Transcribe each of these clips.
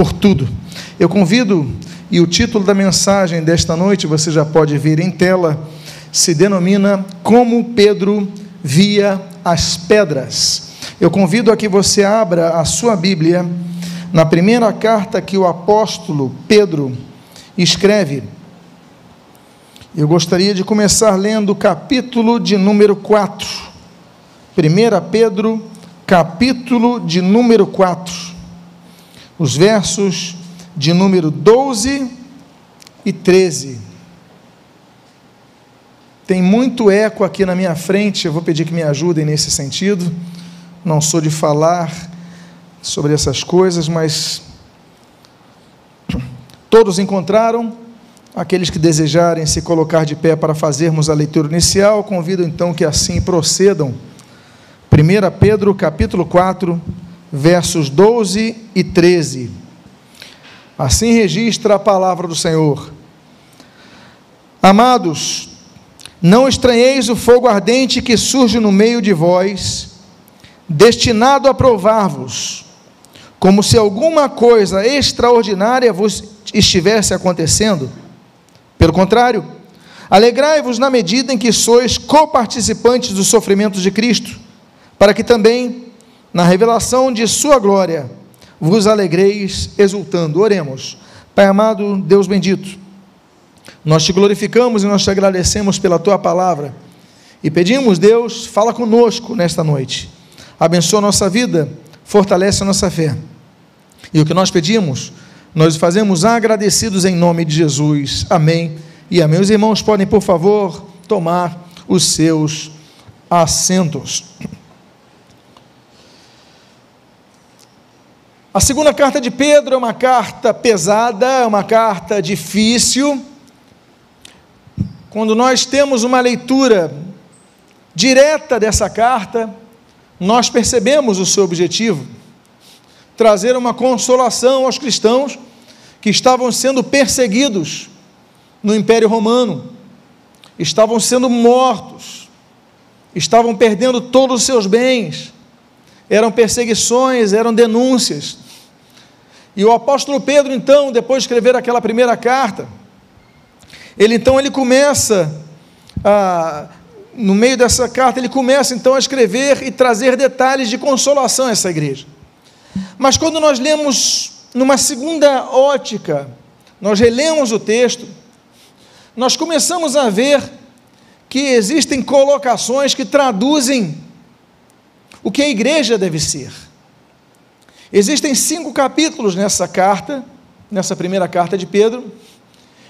por tudo. Eu convido, e o título da mensagem desta noite, você já pode ver em tela, se denomina Como Pedro Via as Pedras. Eu convido a que você abra a sua Bíblia na primeira carta que o apóstolo Pedro escreve. Eu gostaria de começar lendo o capítulo de número 4. 1 Pedro, capítulo de número 4. Os versos de número 12 e 13. Tem muito eco aqui na minha frente, eu vou pedir que me ajudem nesse sentido. Não sou de falar sobre essas coisas, mas todos encontraram. Aqueles que desejarem se colocar de pé para fazermos a leitura inicial, convido então que assim procedam. 1 Pedro capítulo 4, versos 12 e 13. Assim registra a palavra do Senhor. Amados, não estranheis o fogo ardente que surge no meio de vós, destinado a provar-vos como se alguma coisa extraordinária vos estivesse acontecendo. Pelo contrário, alegrai-vos na medida em que sois coparticipantes dos sofrimentos de Cristo, para que também, na revelação de Sua glória, vos alegreis exultando. Oremos. Pai amado, Deus bendito, nós te glorificamos e nós te agradecemos pela tua palavra e pedimos, Deus, fala conosco nesta noite. Abençoa nossa vida, fortalece a nossa fé. E o que nós pedimos, nós fazemos agradecidos em nome de Jesus. Amém. E amém. Os irmãos podem, por favor, tomar os seus assentos. A segunda carta de Pedro é uma carta pesada, é uma carta difícil. Quando nós temos uma leitura direta dessa carta, nós percebemos o seu objetivo trazer uma consolação aos cristãos que estavam sendo perseguidos no Império Romano, estavam sendo mortos, estavam perdendo todos os seus bens, eram perseguições, eram denúncias. E o apóstolo Pedro, então, depois de escrever aquela primeira carta, ele então ele começa a, no meio dessa carta, ele começa então a escrever e trazer detalhes de consolação a essa igreja. Mas quando nós lemos numa segunda ótica, nós relemos o texto, nós começamos a ver que existem colocações que traduzem o que a igreja deve ser. Existem cinco capítulos nessa carta, nessa primeira carta de Pedro,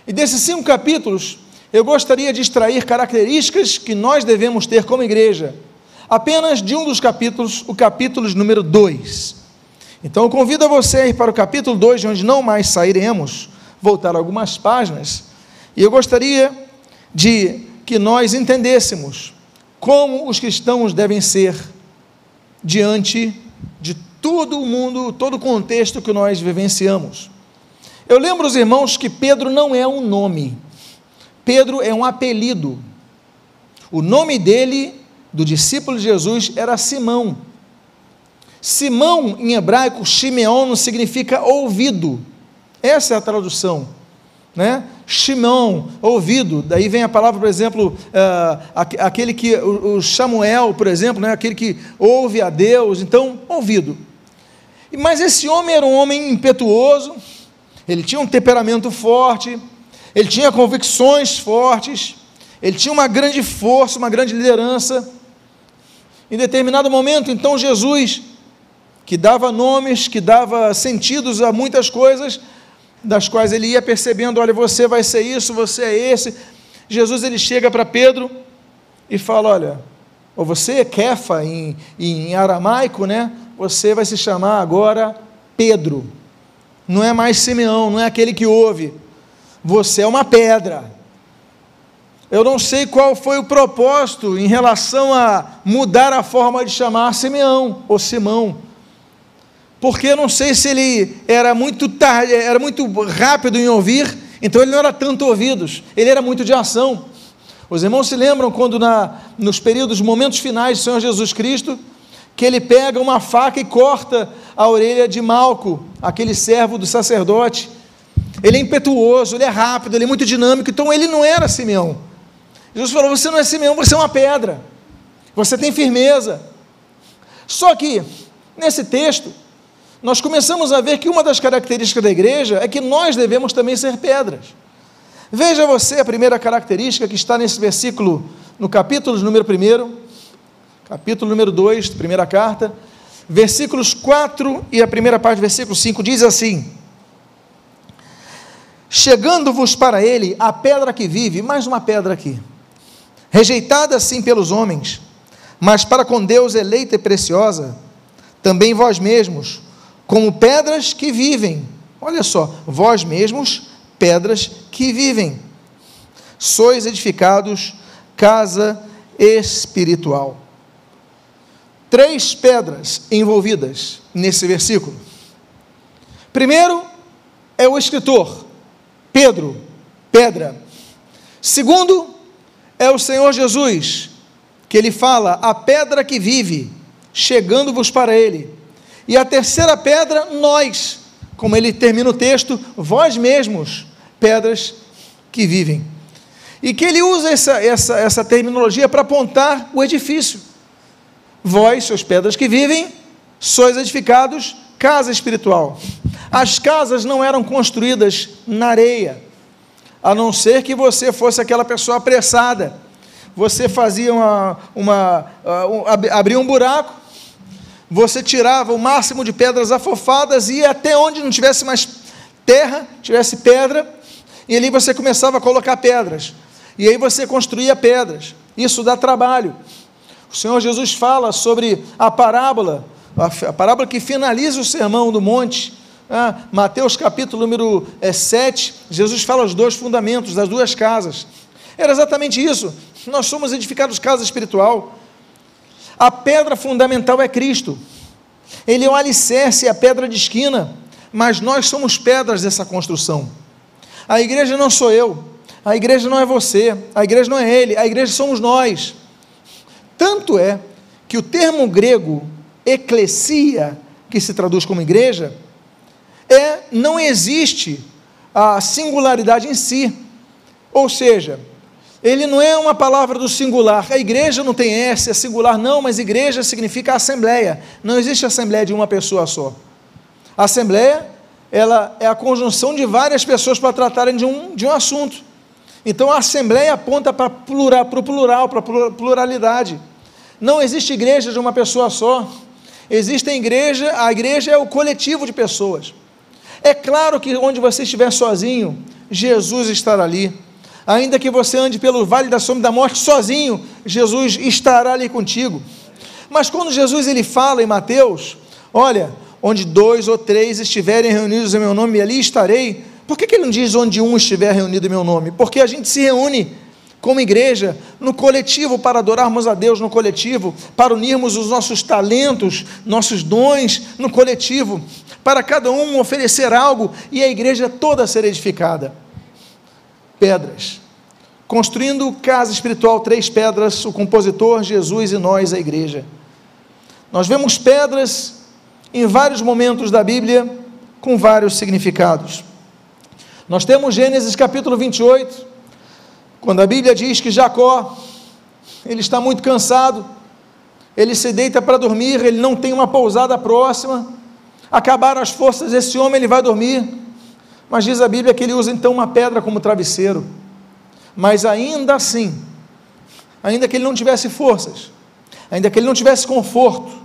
e desses cinco capítulos, eu gostaria de extrair características que nós devemos ter como igreja, apenas de um dos capítulos, o capítulo número 2. Então eu convido a você a ir para o capítulo 2, de onde não mais sairemos, voltar algumas páginas, e eu gostaria de que nós entendêssemos como os cristãos devem ser diante de todo o mundo, todo o contexto que nós vivenciamos. Eu lembro os irmãos que Pedro não é um nome, Pedro é um apelido. O nome dele, do discípulo de Jesus, era Simão. Simão, em hebraico, Shimeon, significa ouvido. Essa é a tradução. Né? Shimon, ouvido. Daí vem a palavra, por exemplo, uh, aquele que, o, o Samuel, por exemplo, né? aquele que ouve a Deus. Então, ouvido. Mas esse homem era um homem impetuoso, ele tinha um temperamento forte, ele tinha convicções fortes, ele tinha uma grande força, uma grande liderança. Em determinado momento, então, Jesus que dava nomes, que dava sentidos a muitas coisas, das quais ele ia percebendo: olha, você vai ser isso, você é esse. Jesus ele chega para Pedro e fala: olha, ou você Kefa em, em aramaico, né? Você vai se chamar agora Pedro. Não é mais Simeão, não é aquele que ouve. Você é uma pedra. Eu não sei qual foi o propósito em relação a mudar a forma de chamar Simeão ou Simão porque eu não sei se ele era muito tarde, era muito rápido em ouvir, então ele não era tanto ouvidos, ele era muito de ação. Os irmãos se lembram quando na, nos períodos, momentos finais do Senhor Jesus Cristo, que ele pega uma faca e corta a orelha de Malco, aquele servo do sacerdote. Ele é impetuoso, ele é rápido, ele é muito dinâmico, então ele não era Simeão. Jesus falou: Você não é Simeão, você é uma pedra, você tem firmeza. Só que, nesse texto, nós começamos a ver que uma das características da igreja é que nós devemos também ser pedras. Veja você a primeira característica que está nesse versículo, no capítulo número 1, capítulo número 2, primeira carta, versículos 4 e a primeira parte do versículo 5 diz assim: Chegando-vos para ele a pedra que vive, mais uma pedra aqui, rejeitada assim pelos homens, mas para com Deus eleita e preciosa, também vós mesmos, como pedras que vivem. Olha só, vós mesmos, pedras que vivem. Sois edificados casa espiritual. Três pedras envolvidas nesse versículo. Primeiro é o escritor, Pedro, pedra. Segundo é o Senhor Jesus, que ele fala, a pedra que vive, chegando-vos para ele. E a terceira pedra, nós, como ele termina o texto, vós mesmos, pedras que vivem. E que ele usa essa, essa, essa terminologia para apontar o edifício. Vós, seus pedras que vivem, sois edificados casa espiritual. As casas não eram construídas na areia, a não ser que você fosse aquela pessoa apressada. Você fazia uma, uma uh, abria um buraco, você tirava o máximo de pedras afofadas e até onde não tivesse mais terra, tivesse pedra, e ali você começava a colocar pedras. E aí você construía pedras. Isso dá trabalho. O Senhor Jesus fala sobre a parábola, a parábola que finaliza o sermão do monte. Ah, Mateus capítulo número é, 7, Jesus fala os dois fundamentos das duas casas. Era exatamente isso. Nós somos edificados casa espiritual. A pedra fundamental é Cristo. Ele é o alicerce, é a pedra de esquina, mas nós somos pedras dessa construção. A igreja não sou eu, a igreja não é você, a igreja não é ele, a igreja somos nós. Tanto é que o termo grego eclesia, que se traduz como igreja, é não existe a singularidade em si. Ou seja, ele não é uma palavra do singular. A igreja não tem S, é singular, não, mas igreja significa assembleia. Não existe assembleia de uma pessoa só. Assembleia ela é a conjunção de várias pessoas para tratarem de um, de um assunto. Então a Assembleia aponta para, plural, para o plural, para a pluralidade. Não existe igreja de uma pessoa só. Existe a igreja, a igreja é o coletivo de pessoas. É claro que onde você estiver sozinho, Jesus estará ali. Ainda que você ande pelo vale da sombra da morte sozinho, Jesus estará ali contigo. Mas quando Jesus ele fala em Mateus, olha, onde dois ou três estiverem reunidos em meu nome, ali estarei. Por que, que ele não diz onde um estiver reunido em meu nome? Porque a gente se reúne como igreja, no coletivo, para adorarmos a Deus no coletivo, para unirmos os nossos talentos, nossos dons no coletivo, para cada um oferecer algo e a igreja toda ser edificada. Pedras. Construindo casa espiritual, três pedras, o compositor, Jesus e nós, a igreja. Nós vemos pedras em vários momentos da Bíblia com vários significados. Nós temos Gênesis capítulo 28, quando a Bíblia diz que Jacó, ele está muito cansado, ele se deita para dormir, ele não tem uma pousada próxima, acabaram as forças desse homem, ele vai dormir. Mas diz a Bíblia que ele usa então uma pedra como travesseiro. Mas ainda assim, ainda que ele não tivesse forças, ainda que ele não tivesse conforto,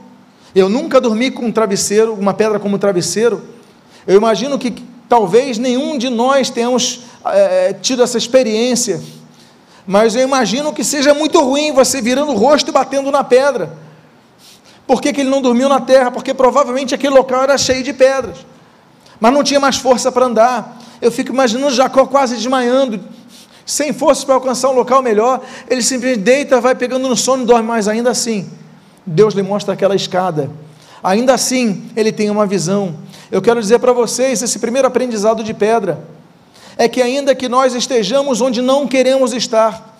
eu nunca dormi com um travesseiro, uma pedra como travesseiro. Eu imagino que talvez nenhum de nós tenhamos é, tido essa experiência, mas eu imagino que seja muito ruim você virando o rosto e batendo na pedra. Por que, que ele não dormiu na terra? Porque provavelmente aquele local era cheio de pedras, mas não tinha mais força para andar. Eu fico imaginando Jacó quase desmaiando, sem forças para alcançar um local melhor. Ele simplesmente deita, vai pegando no sono e dorme mais ainda assim. Deus lhe mostra aquela escada. Ainda assim, ele tem uma visão. Eu quero dizer para vocês, esse primeiro aprendizado de pedra, é que ainda que nós estejamos onde não queremos estar,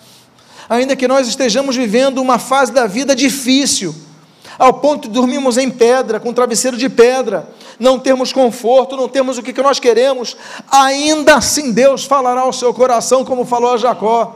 ainda que nós estejamos vivendo uma fase da vida difícil, ao ponto de dormirmos em pedra, com travesseiro de pedra, não termos conforto, não temos o que nós queremos, ainda assim Deus falará ao seu coração, como falou a Jacó.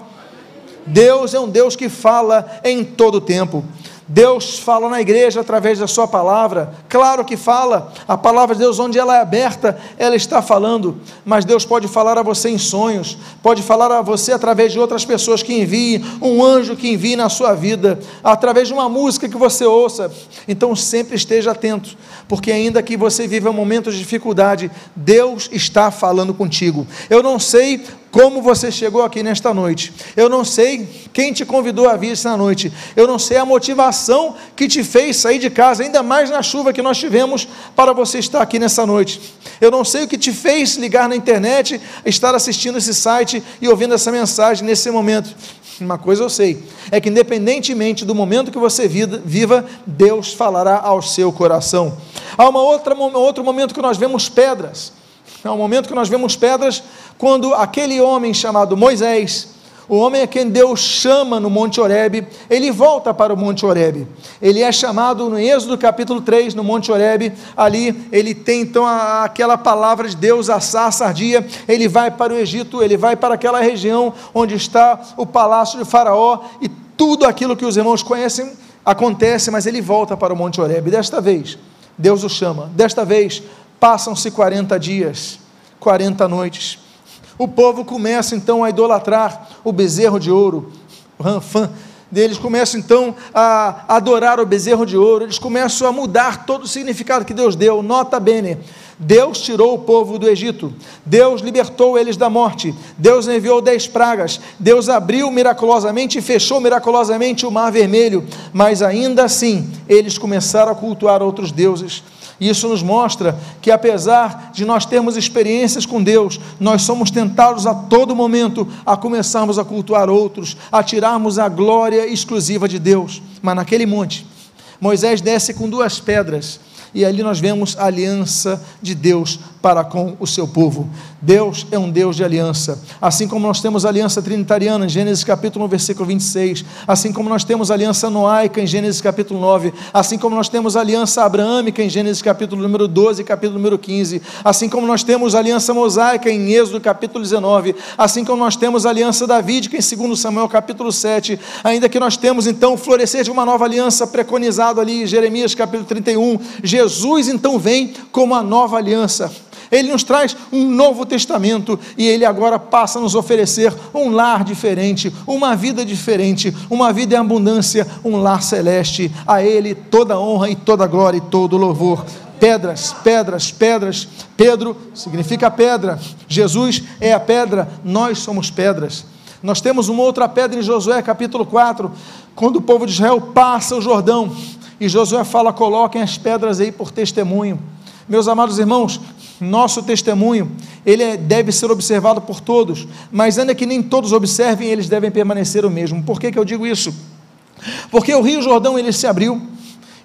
Deus é um Deus que fala em todo tempo. Deus fala na igreja através da sua palavra, claro que fala, a palavra de Deus, onde ela é aberta, ela está falando, mas Deus pode falar a você em sonhos, pode falar a você através de outras pessoas que enviem, um anjo que envie na sua vida, através de uma música que você ouça. Então sempre esteja atento, porque ainda que você viva momentos de dificuldade, Deus está falando contigo. Eu não sei como você chegou aqui nesta noite. Eu não sei quem te convidou a vir esta noite. Eu não sei a motivação que te fez sair de casa, ainda mais na chuva que nós tivemos, para você estar aqui nessa noite. Eu não sei o que te fez ligar na internet, estar assistindo esse site e ouvindo essa mensagem nesse momento. Uma coisa eu sei, é que independentemente do momento que você viva, Deus falará ao seu coração. Há uma outra, um outro momento que nós vemos pedras. Há um momento que nós vemos pedras quando aquele homem chamado Moisés, o homem a quem Deus chama no Monte Horebe, ele volta para o Monte Horebe. Ele é chamado no Êxodo capítulo 3, no Monte Horebe, ali ele tem então a, aquela palavra de Deus, a sarça ele vai para o Egito, ele vai para aquela região onde está o palácio de Faraó e tudo aquilo que os irmãos conhecem acontece, mas ele volta para o Monte Horebe. Desta vez, Deus o chama. Desta vez, passam-se 40 dias, 40 noites. O povo começa então a idolatrar o bezerro de ouro, o ranfã começam então a adorar o bezerro de ouro, eles começam a mudar todo o significado que Deus deu. Nota bene, Deus tirou o povo do Egito, Deus libertou eles da morte, Deus enviou dez pragas, Deus abriu miraculosamente e fechou miraculosamente o mar vermelho, mas ainda assim eles começaram a cultuar outros deuses isso nos mostra que, apesar de nós termos experiências com Deus, nós somos tentados a todo momento a começarmos a cultuar outros, a tirarmos a glória exclusiva de Deus. Mas naquele monte, Moisés desce com duas pedras e ali nós vemos a aliança de Deus para com o seu povo. Deus é um Deus de aliança. Assim como nós temos aliança trinitariana em Gênesis capítulo 1, versículo 26, assim como nós temos aliança noaica em Gênesis capítulo 9, assim como nós temos aliança abraâmica em Gênesis capítulo número 12 e capítulo número 15, assim como nós temos aliança mosaica em Êxodo capítulo 19, assim como nós temos aliança davídica em 2 Samuel capítulo 7, ainda que nós temos então o florescer de uma nova aliança preconizado ali em Jeremias capítulo 31, Jesus então vem como a nova aliança. Ele nos traz um novo testamento e ele agora passa a nos oferecer um lar diferente, uma vida diferente, uma vida em abundância, um lar celeste. A ele toda honra e toda glória e todo louvor. Pedras, pedras, pedras. Pedro significa pedra. Jesus é a pedra, nós somos pedras. Nós temos uma outra pedra em Josué capítulo 4, quando o povo de Israel passa o Jordão, e Josué fala: coloquem as pedras aí por testemunho. Meus amados irmãos, nosso testemunho, ele é, deve ser observado por todos, mas ainda que nem todos observem, eles devem permanecer o mesmo. Por que, que eu digo isso? Porque o Rio Jordão ele se abriu,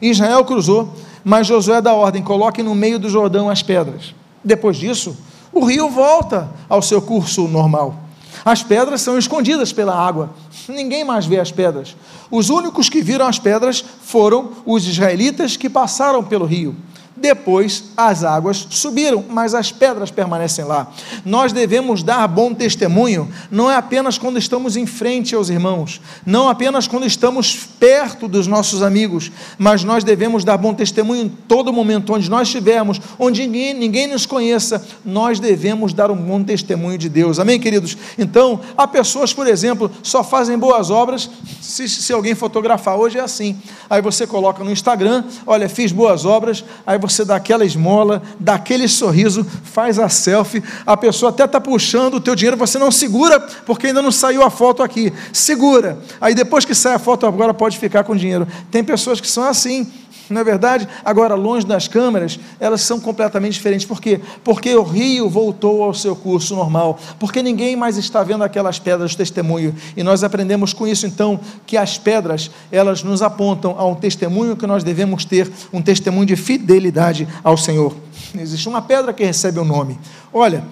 Israel cruzou, mas Josué dá ordem: coloque no meio do Jordão as pedras. Depois disso, o rio volta ao seu curso normal. As pedras são escondidas pela água. Ninguém mais vê as pedras. Os únicos que viram as pedras foram os israelitas que passaram pelo rio. Depois as águas subiram, mas as pedras permanecem lá. Nós devemos dar bom testemunho, não é apenas quando estamos em frente aos irmãos, não apenas quando estamos perto dos nossos amigos, mas nós devemos dar bom testemunho em todo momento, onde nós estivermos, onde ninguém, ninguém nos conheça, nós devemos dar um bom testemunho de Deus. Amém, queridos? Então, há pessoas, por exemplo, só fazem boas obras se, se alguém fotografar. Hoje é assim. Aí você coloca no Instagram, olha, fiz boas obras, aí você dá aquela esmola, dá aquele sorriso, faz a selfie, a pessoa até está puxando o teu dinheiro, você não segura, porque ainda não saiu a foto aqui. Segura. Aí depois que sai a foto, agora pode ficar com o dinheiro. Tem pessoas que são assim não é verdade? Agora, longe das câmeras, elas são completamente diferentes. Por quê? Porque o rio voltou ao seu curso normal, porque ninguém mais está vendo aquelas pedras de testemunho. E nós aprendemos com isso, então, que as pedras, elas nos apontam a um testemunho que nós devemos ter, um testemunho de fidelidade ao Senhor. Existe uma pedra que recebe o um nome. Olha,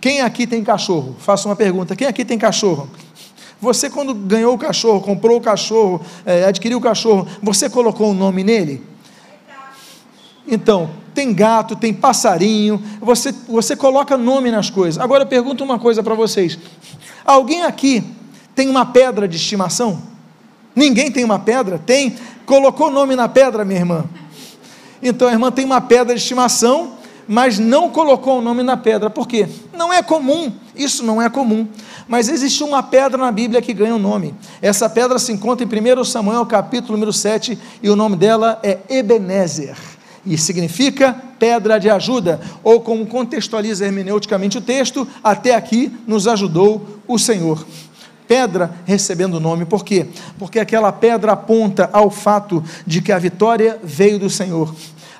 quem aqui tem cachorro? Faço uma pergunta: quem aqui tem cachorro? Você, quando ganhou o cachorro, comprou o cachorro, é, adquiriu o cachorro, você colocou um nome nele? Então, tem gato, tem passarinho, você, você coloca nome nas coisas. Agora eu pergunto uma coisa para vocês: alguém aqui tem uma pedra de estimação? Ninguém tem uma pedra? Tem? Colocou nome na pedra, minha irmã? Então a irmã tem uma pedra de estimação, mas não colocou o nome na pedra. Por quê? Não é comum, isso não é comum. Mas existe uma pedra na Bíblia que ganha o um nome. Essa pedra se encontra em 1 Samuel, capítulo número 7, e o nome dela é Ebenezer e significa pedra de ajuda, ou como contextualiza hermeneuticamente o texto, até aqui nos ajudou o Senhor. Pedra recebendo o nome, por quê? Porque aquela pedra aponta ao fato de que a vitória veio do Senhor.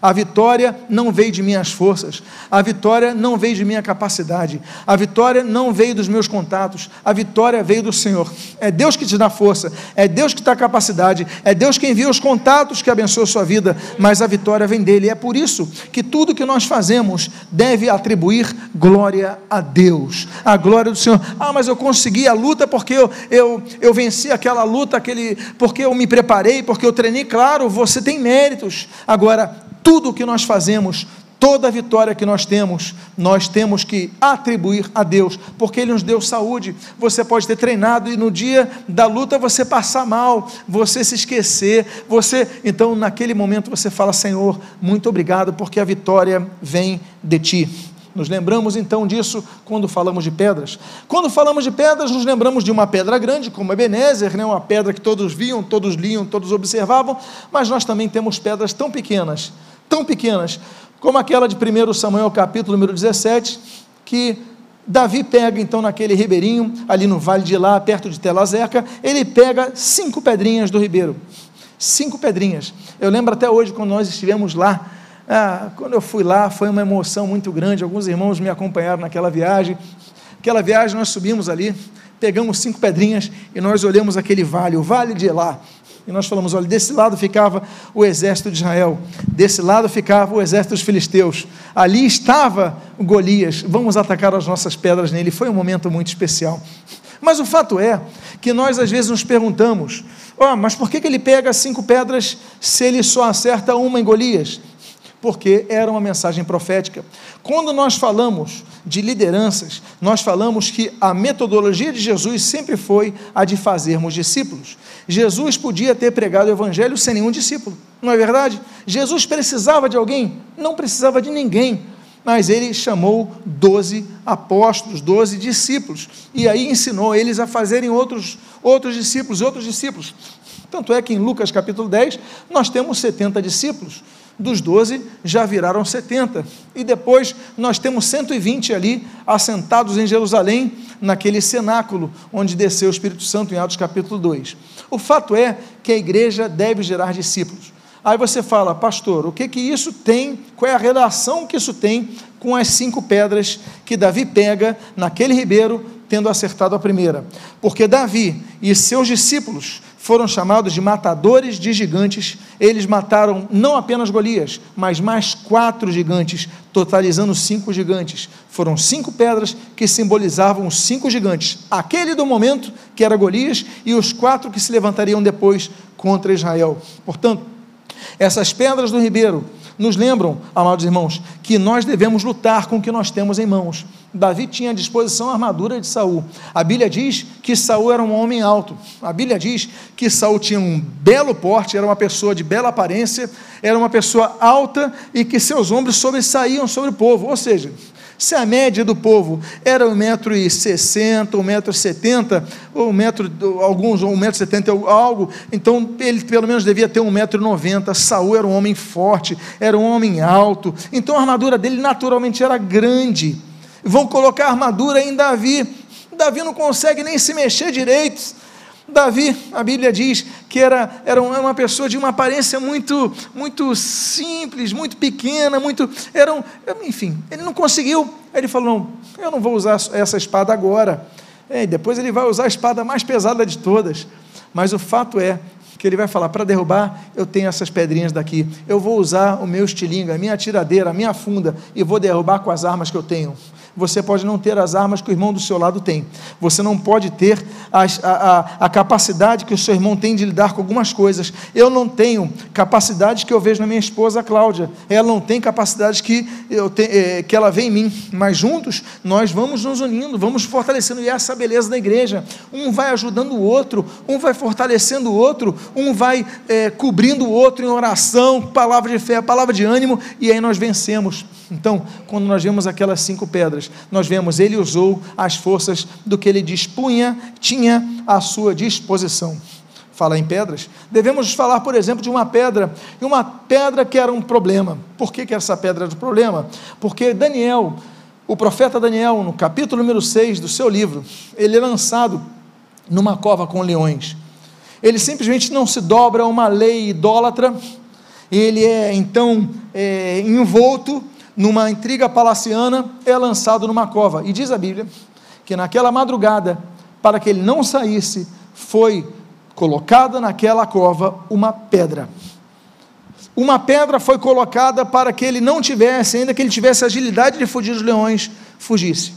A vitória não veio de minhas forças, a vitória não veio de minha capacidade, a vitória não veio dos meus contatos, a vitória veio do Senhor. É Deus que te dá força, é Deus que te dá capacidade, é Deus que envia os contatos que abençoam a sua vida, mas a vitória vem dele. E é por isso que tudo que nós fazemos deve atribuir glória a Deus, a glória do Senhor. Ah, mas eu consegui a luta porque eu, eu, eu venci aquela luta, aquele, porque eu me preparei, porque eu treinei. Claro, você tem méritos. Agora, tudo o que nós fazemos, toda a vitória que nós temos, nós temos que atribuir a Deus, porque Ele nos deu saúde. Você pode ter treinado e no dia da luta você passar mal, você se esquecer, você, então naquele momento você fala: Senhor, muito obrigado, porque a vitória vem de Ti. Nos lembramos então disso quando falamos de pedras. Quando falamos de pedras, nos lembramos de uma pedra grande, como Ebenezer, né? uma pedra que todos viam, todos liam, todos observavam, mas nós também temos pedras tão pequenas tão pequenas, como aquela de 1 Samuel capítulo número 17, que Davi pega então naquele ribeirinho, ali no vale de lá, perto de Telazeca, ele pega cinco pedrinhas do ribeiro. Cinco pedrinhas. Eu lembro até hoje quando nós estivemos lá. Ah, quando eu fui lá, foi uma emoção muito grande. Alguns irmãos me acompanharam naquela viagem. Aquela viagem nós subimos ali, pegamos cinco pedrinhas e nós olhamos aquele vale, o vale de Elá. E nós falamos: olha, desse lado ficava o exército de Israel, desse lado ficava o exército dos filisteus, ali estava Golias, vamos atacar as nossas pedras nele. Foi um momento muito especial. Mas o fato é que nós às vezes nos perguntamos: oh, mas por que, que ele pega cinco pedras se ele só acerta uma em Golias? Porque era uma mensagem profética. Quando nós falamos de lideranças, nós falamos que a metodologia de Jesus sempre foi a de fazermos discípulos. Jesus podia ter pregado o evangelho sem nenhum discípulo, não é verdade? Jesus precisava de alguém? Não precisava de ninguém. Mas ele chamou doze apóstolos, doze discípulos, e aí ensinou eles a fazerem outros, outros discípulos, outros discípulos. Tanto é que em Lucas capítulo 10 nós temos 70 discípulos dos 12 já viraram 70. E depois nós temos 120 ali assentados em Jerusalém, naquele cenáculo onde desceu o Espírito Santo em Atos capítulo 2. O fato é que a igreja deve gerar discípulos. Aí você fala, pastor, o que que isso tem, qual é a relação que isso tem com as cinco pedras que Davi pega naquele ribeiro, tendo acertado a primeira? Porque Davi e seus discípulos foram chamados de matadores de gigantes. Eles mataram não apenas Golias, mas mais quatro gigantes, totalizando cinco gigantes. Foram cinco pedras que simbolizavam os cinco gigantes: aquele do momento, que era Golias, e os quatro que se levantariam depois contra Israel. Portanto, essas pedras do ribeiro nos lembram, amados irmãos, que nós devemos lutar com o que nós temos em mãos. Davi tinha à disposição a armadura de Saul. A Bíblia diz que Saul era um homem alto. A Bíblia diz que Saul tinha um belo porte, era uma pessoa de bela aparência, era uma pessoa alta e que seus ombros sobressaíam sobre o povo. Ou seja, se a média do povo era 1,60m, 1,70m, ou 1,70m, alguns, 1,70m algo, então ele pelo menos devia ter 1,90m. Saul era um homem forte, era um homem alto, então a armadura dele naturalmente era grande vão colocar armadura em Davi. Davi não consegue nem se mexer direito. Davi, a Bíblia diz que era, era uma pessoa de uma aparência muito, muito simples, muito pequena, muito. Era um, enfim, ele não conseguiu. Ele falou: eu não vou usar essa espada agora. É, depois ele vai usar a espada mais pesada de todas. Mas o fato é que ele vai falar: para derrubar, eu tenho essas pedrinhas daqui. Eu vou usar o meu estilingue, a minha tiradeira, a minha funda, e vou derrubar com as armas que eu tenho Você pode não ter as armas que o irmão do seu lado tem. Você não pode ter as, a, a, a, capacidade que o seu irmão tem de lidar com algumas coisas. Eu não tenho capacidade que eu vejo na minha esposa Cláudia. Ela não tem capacidade que, eu te, é, que ela vê em mim. Mas juntos nós vamos nos unindo, vamos fortalecendo. E essa é beleza da igreja. Um vai ajudando o outro, um vai fortalecendo o outro, um vai é, cobrindo o outro em oração, palavra de fé, palavra de ânimo, e aí nós vencemos. Então, quando nós vemos aquelas cinco pedras, nós vemos ele usou as forças do que ele dispunha, tinha à sua disposição. Fala em pedras, devemos falar, por exemplo, de uma pedra, e uma pedra que era um problema. Por que, que essa pedra era um problema? Porque Daniel, o profeta Daniel, no capítulo número 6 do seu livro, ele é lançado numa cova com leões. Ele simplesmente não se dobra a uma lei idólatra, ele é então é, envolto numa intriga palaciana, é lançado numa cova. E diz a Bíblia que naquela madrugada, para que ele não saísse, foi colocada naquela cova uma pedra. Uma pedra foi colocada para que ele não tivesse, ainda que ele tivesse agilidade de fugir dos leões, fugisse.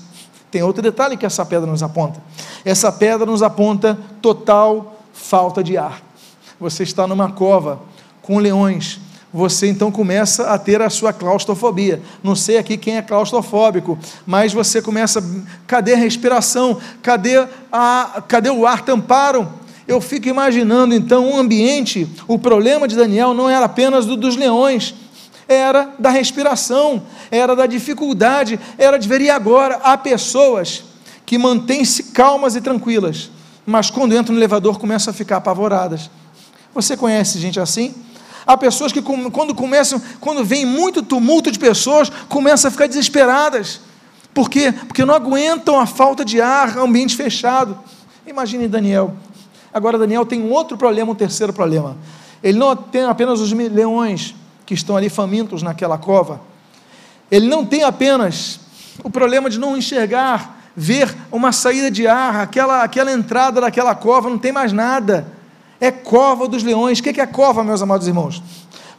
Tem outro detalhe que essa pedra nos aponta. Essa pedra nos aponta total falta de ar. Você está numa cova com leões, você então começa a ter a sua claustrofobia. Não sei aqui quem é claustrofóbico, mas você começa, cadê a respiração? Cadê, a, cadê o ar? Tamparam? Eu fico imaginando então um ambiente, o problema de Daniel não era apenas do dos leões, era da respiração, era da dificuldade, era de ver, e agora há pessoas que mantêm-se calmas e tranquilas, mas quando entram no elevador começam a ficar apavoradas. Você conhece gente assim? Há pessoas que, quando começam, quando vem muito tumulto de pessoas, começam a ficar desesperadas. Por quê? Porque não aguentam a falta de ar, ambiente fechado. Imagine Daniel. Agora, Daniel tem um outro problema, um terceiro problema. Ele não tem apenas os leões que estão ali famintos naquela cova. Ele não tem apenas o problema de não enxergar, ver uma saída de ar, aquela, aquela entrada daquela cova, não tem mais nada. É cova dos leões. O que é cova, meus amados irmãos?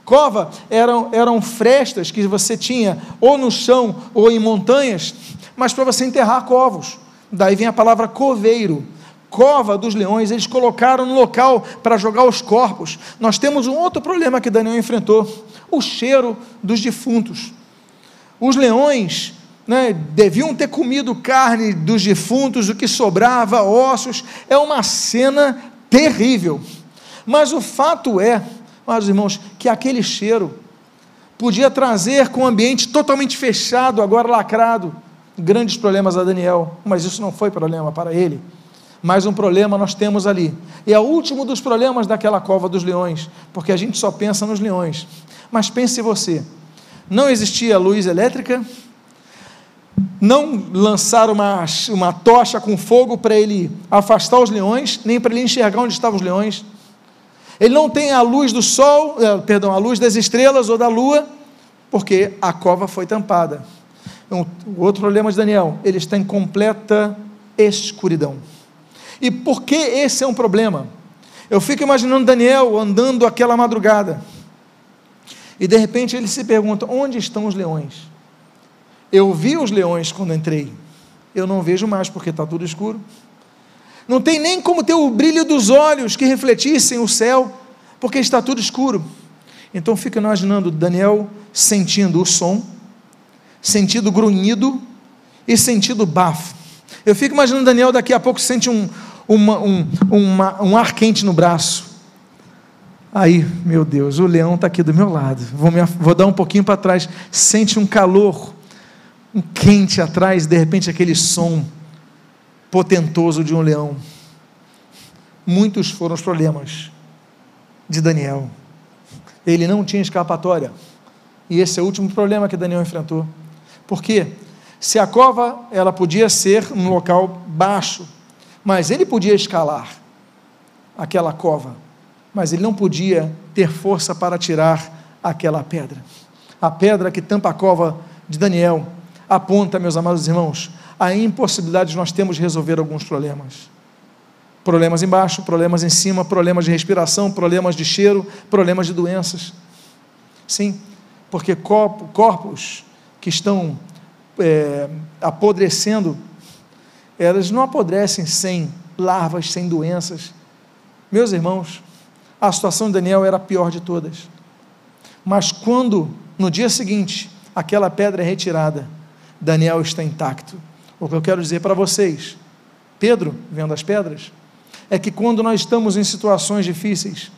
Cova eram, eram frestas que você tinha ou no chão ou em montanhas, mas para você enterrar covos. Daí vem a palavra coveiro. Cova dos leões, eles colocaram no local para jogar os corpos. Nós temos um outro problema que Daniel enfrentou: o cheiro dos defuntos. Os leões né, deviam ter comido carne dos defuntos, o que sobrava, ossos. É uma cena terrível. Mas o fato é, meus irmãos, que aquele cheiro podia trazer com o ambiente totalmente fechado, agora lacrado, grandes problemas a Daniel, mas isso não foi problema para ele. Mais um problema nós temos ali. E é o último dos problemas daquela cova dos leões, porque a gente só pensa nos leões. Mas pense você: não existia luz elétrica, não lançar uma, uma tocha com fogo para ele afastar os leões, nem para ele enxergar onde estavam os leões. Ele não tem a luz do sol, eh, perdão, a luz das estrelas ou da lua, porque a cova foi tampada. Um, o outro problema de Daniel, ele está em completa escuridão. E por que esse é um problema? Eu fico imaginando Daniel andando aquela madrugada. E de repente ele se pergunta: onde estão os leões? Eu vi os leões quando entrei. Eu não vejo mais porque está tudo escuro. Não tem nem como ter o brilho dos olhos que refletissem o céu, porque está tudo escuro. Então fica imaginando Daniel sentindo o som, sentindo grunhido e sentindo bafo. Eu fico imaginando Daniel daqui a pouco sente um, uma, um, uma, um ar quente no braço. Aí, meu Deus, o leão está aqui do meu lado. Vou, me, vou dar um pouquinho para trás. Sente um calor um quente atrás, de repente aquele som potentoso de um leão. Muitos foram os problemas de Daniel. Ele não tinha escapatória. E esse é o último problema que Daniel enfrentou. Por quê? Se a cova ela podia ser um local baixo, mas ele podia escalar aquela cova, mas ele não podia ter força para tirar aquela pedra. A pedra que tampa a cova de Daniel aponta, meus amados irmãos, a impossibilidade de nós temos de resolver alguns problemas. Problemas embaixo, problemas em cima, problemas de respiração, problemas de cheiro, problemas de doenças. Sim, porque corpos que estão é, apodrecendo, elas não apodrecem sem larvas, sem doenças. Meus irmãos, a situação de Daniel era a pior de todas. Mas quando, no dia seguinte, aquela pedra é retirada, Daniel está intacto. O que eu quero dizer para vocês, Pedro, vendo as pedras, é que quando nós estamos em situações difíceis,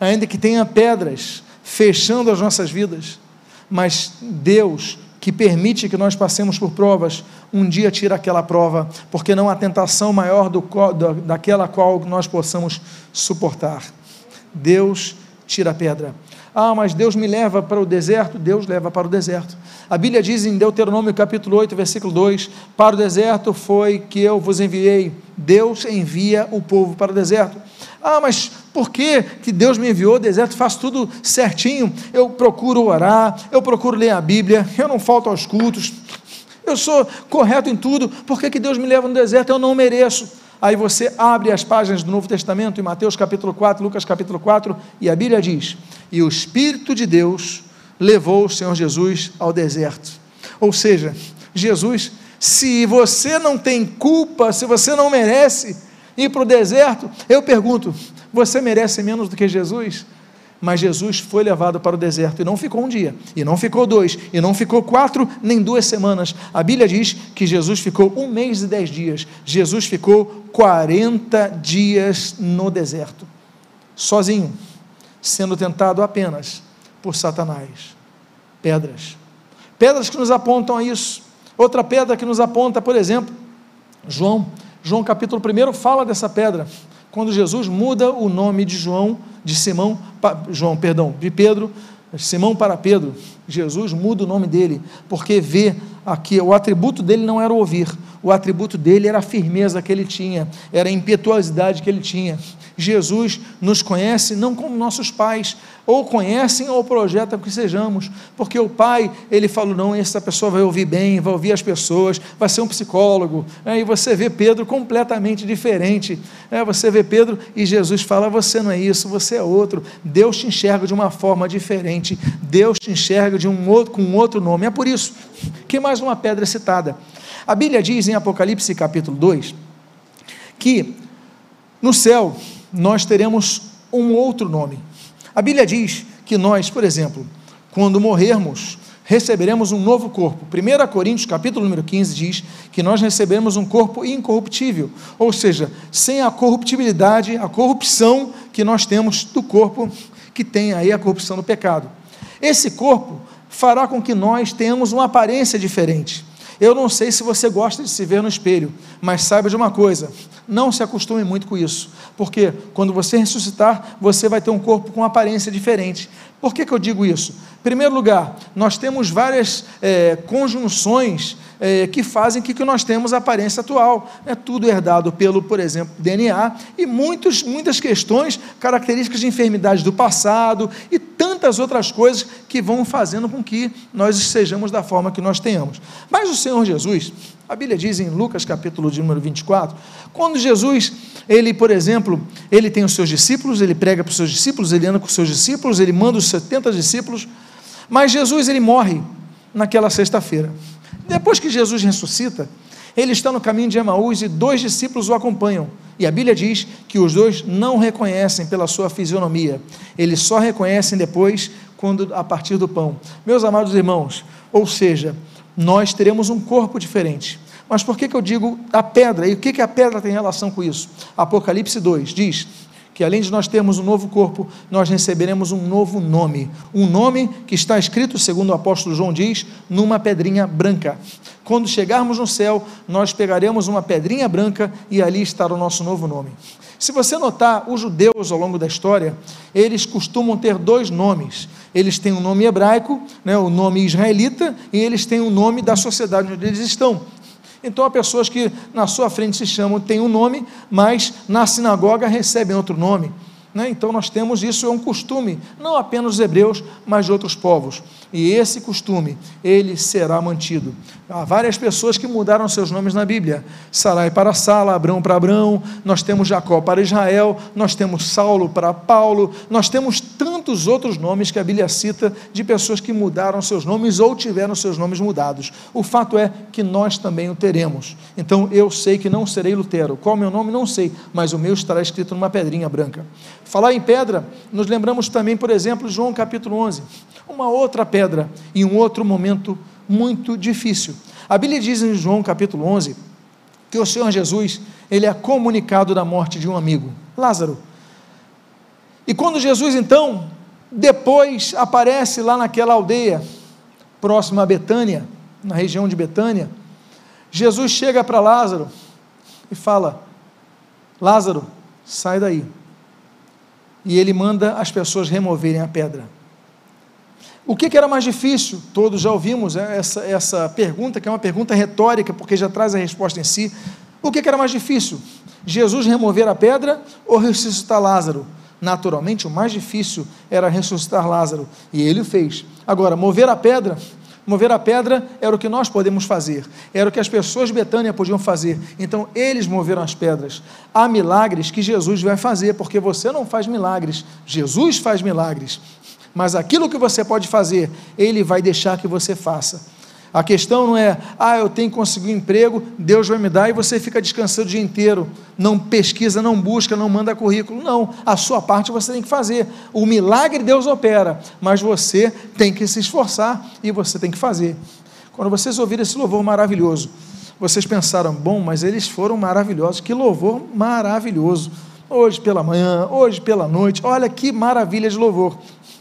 ainda que tenha pedras fechando as nossas vidas, mas Deus, que permite que nós passemos por provas, um dia tira aquela prova, porque não há tentação maior do, daquela qual nós possamos suportar. Deus tira a pedra. Ah, mas Deus me leva para o deserto? Deus leva para o deserto. A Bíblia diz em Deuteronômio capítulo 8, versículo 2: Para o deserto foi que eu vos enviei. Deus envia o povo para o deserto. Ah, mas por que, que Deus me enviou deserto? Faço tudo certinho. Eu procuro orar, eu procuro ler a Bíblia, eu não falto aos cultos, eu sou correto em tudo. Por que, que Deus me leva no deserto? Eu não mereço. Aí você abre as páginas do Novo Testamento, em Mateus capítulo 4, Lucas capítulo 4, e a Bíblia diz: E o Espírito de Deus levou o Senhor Jesus ao deserto. Ou seja, Jesus, se você não tem culpa, se você não merece ir para o deserto, eu pergunto: você merece menos do que Jesus? Mas Jesus foi levado para o deserto e não ficou um dia, e não ficou dois, e não ficou quatro, nem duas semanas. A Bíblia diz que Jesus ficou um mês e dez dias. Jesus ficou 40 dias no deserto, sozinho, sendo tentado apenas por Satanás. Pedras. Pedras que nos apontam a isso. Outra pedra que nos aponta, por exemplo, João. João capítulo 1 fala dessa pedra. Quando Jesus muda o nome de João, de Simão, João, perdão, de Pedro, Simão para Pedro, Jesus muda o nome dele, porque vê aqui, o atributo dele não era ouvir, o atributo dele era a firmeza que ele tinha, era a impetuosidade que ele tinha. Jesus nos conhece não como nossos pais, ou conhecem ou projetam que sejamos, porque o pai, ele falou: não, essa pessoa vai ouvir bem, vai ouvir as pessoas, vai ser um psicólogo. É, e você vê Pedro completamente diferente. É, você vê Pedro e Jesus fala: você não é isso, você é outro. Deus te enxerga de uma forma diferente, Deus te enxerga de um outro, com um outro nome. É por isso que mais uma pedra é citada. A Bíblia diz em Apocalipse capítulo 2 que no céu nós teremos um outro nome. A Bíblia diz que nós, por exemplo, quando morrermos, receberemos um novo corpo. 1 Coríntios, capítulo número 15, diz que nós receberemos um corpo incorruptível, ou seja, sem a corruptibilidade, a corrupção que nós temos do corpo que tem aí a corrupção do pecado. Esse corpo fará com que nós tenhamos uma aparência diferente. Eu não sei se você gosta de se ver no espelho, mas saiba de uma coisa: não se acostume muito com isso, porque quando você ressuscitar, você vai ter um corpo com aparência diferente. Por que, que eu digo isso? Primeiro lugar, nós temos várias é, conjunções é, que fazem que, que nós temos a aparência atual. É tudo herdado pelo, por exemplo, DNA e muitos, muitas questões, características de enfermidades do passado e tantas outras coisas que vão fazendo com que nós sejamos da forma que nós tenhamos. Mas o Senhor Jesus, a Bíblia diz em Lucas capítulo de número 24, quando Jesus, ele, por exemplo, ele tem os seus discípulos, ele prega para os seus discípulos, ele anda com os seus discípulos, ele manda os 70 discípulos, mas Jesus ele morre naquela sexta-feira. Depois que Jesus ressuscita, ele está no caminho de Emaús e dois discípulos o acompanham. E a Bíblia diz que os dois não reconhecem pela sua fisionomia, eles só reconhecem depois quando a partir do pão. Meus amados irmãos, ou seja, nós teremos um corpo diferente. Mas por que, que eu digo a pedra? E o que, que a pedra tem relação com isso? Apocalipse 2 diz que além de nós termos um novo corpo, nós receberemos um novo nome. Um nome que está escrito, segundo o apóstolo João diz, numa pedrinha branca. Quando chegarmos no céu, nós pegaremos uma pedrinha branca e ali estará o nosso novo nome. Se você notar, os judeus ao longo da história, eles costumam ter dois nomes. Eles têm um nome hebraico, né, o nome israelita, e eles têm o um nome da sociedade onde eles estão. Então há pessoas que na sua frente se chamam, têm um nome, mas na sinagoga recebem outro nome. Né? Então nós temos isso, é um costume, não apenas dos hebreus, mas de outros povos. E esse costume, ele será mantido. Há várias pessoas que mudaram seus nomes na Bíblia. Sarai para Sala, Abrão para Abrão, nós temos Jacó para Israel, nós temos Saulo para Paulo, nós temos tantos outros nomes que a Bíblia cita de pessoas que mudaram seus nomes ou tiveram seus nomes mudados. O fato é que nós também o teremos. Então eu sei que não serei Lutero. Qual é o meu nome? Não sei, mas o meu estará escrito numa pedrinha branca. Falar em pedra, nos lembramos também, por exemplo, João capítulo 11, uma outra pedra em um outro momento muito difícil. A Bíblia diz em João capítulo 11 que o Senhor Jesus, ele é comunicado da morte de um amigo, Lázaro. E quando Jesus então depois aparece lá naquela aldeia próxima a Betânia, na região de Betânia, Jesus chega para Lázaro e fala: Lázaro, sai daí e ele manda as pessoas removerem a pedra. O que, que, era mais difícil? Todos já ouvimos né, essa, essa pergunta, que é uma pergunta retórica, porque já traz a resposta em si. O que, que era mais difícil? Jesus remover a pedra ou ressuscitar Lázaro? Naturalmente, o mais difícil era ressuscitar Lázaro, e ele o fez. Agora, mover a pedra Mover a pedra era o que nós podemos fazer, era o que as pessoas de Betânia podiam fazer. Então eles moveram as pedras. Há milagres que Jesus vai fazer, porque você não faz milagres, Jesus faz milagres. Mas aquilo que você pode fazer, ele vai deixar que você faça. A questão não é, ah, eu tenho que conseguir um emprego, Deus vai me dar e você fica descansando o dia inteiro, não pesquisa, não busca, não manda currículo. Não, a sua parte você tem que fazer. O milagre Deus opera, mas você tem que se esforçar e você tem que fazer. Quando vocês ouviram esse louvor maravilhoso, vocês pensaram, bom, mas eles foram maravilhosos, que louvor maravilhoso. Hoje pela manhã, hoje pela noite, olha que maravilha de louvor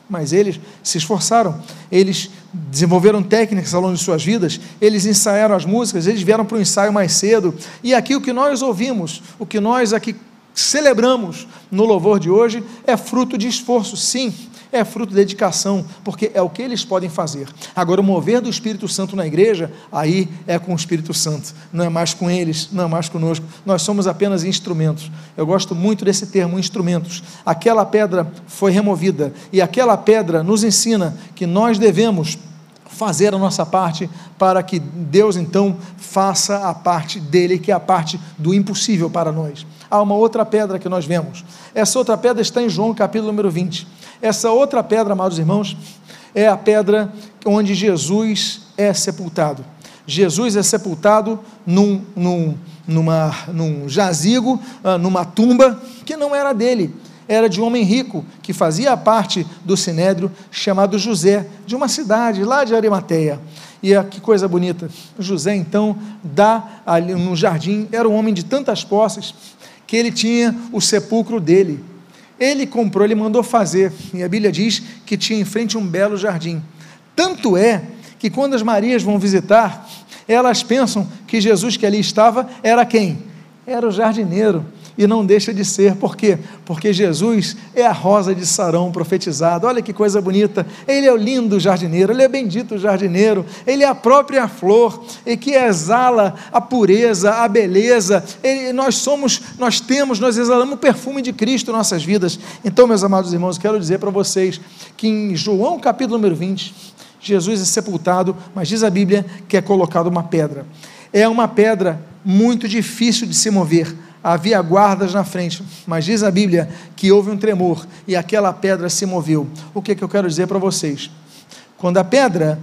mas eles se esforçaram, eles desenvolveram técnicas ao longo de suas vidas, eles ensaiaram as músicas, eles vieram para o ensaio mais cedo, e aqui o que nós ouvimos, o que nós aqui celebramos no louvor de hoje, é fruto de esforço, sim, é fruto de dedicação, porque é o que eles podem fazer. Agora, o mover do Espírito Santo na igreja, aí é com o Espírito Santo, não é mais com eles, não é mais conosco, nós somos apenas instrumentos. Eu gosto muito desse termo, instrumentos. Aquela pedra foi removida, e aquela pedra nos ensina que nós devemos fazer a nossa parte para que Deus então faça a parte dele, que é a parte do impossível para nós. Há uma outra pedra que nós vemos. Essa outra pedra está em João capítulo número 20. Essa outra pedra, amados irmãos, é a pedra onde Jesus é sepultado. Jesus é sepultado num, num, numa, num jazigo, ah, numa tumba que não era dele, era de um homem rico que fazia parte do sinédrio chamado José, de uma cidade lá de Arimateia. E que coisa bonita. José então dá ali no jardim, era um homem de tantas posses que ele tinha o sepulcro dele. Ele comprou, ele mandou fazer, e a Bíblia diz que tinha em frente um belo jardim. Tanto é que quando as Marias vão visitar, elas pensam que Jesus que ali estava era quem? Era o jardineiro e não deixa de ser. Por quê? Porque Jesus é a rosa de Sarão profetizada. Olha que coisa bonita. Ele é o lindo jardineiro, ele é bendito jardineiro, ele é a própria flor e que exala a pureza, a beleza. Ele, nós somos, nós temos, nós exalamos o perfume de Cristo em nossas vidas. Então, meus amados irmãos, quero dizer para vocês que em João capítulo número 20, Jesus é sepultado, mas diz a Bíblia que é colocado uma pedra. É uma pedra muito difícil de se mover havia guardas na frente, mas diz a Bíblia que houve um tremor e aquela pedra se moveu. O que, é que eu quero dizer para vocês? Quando a pedra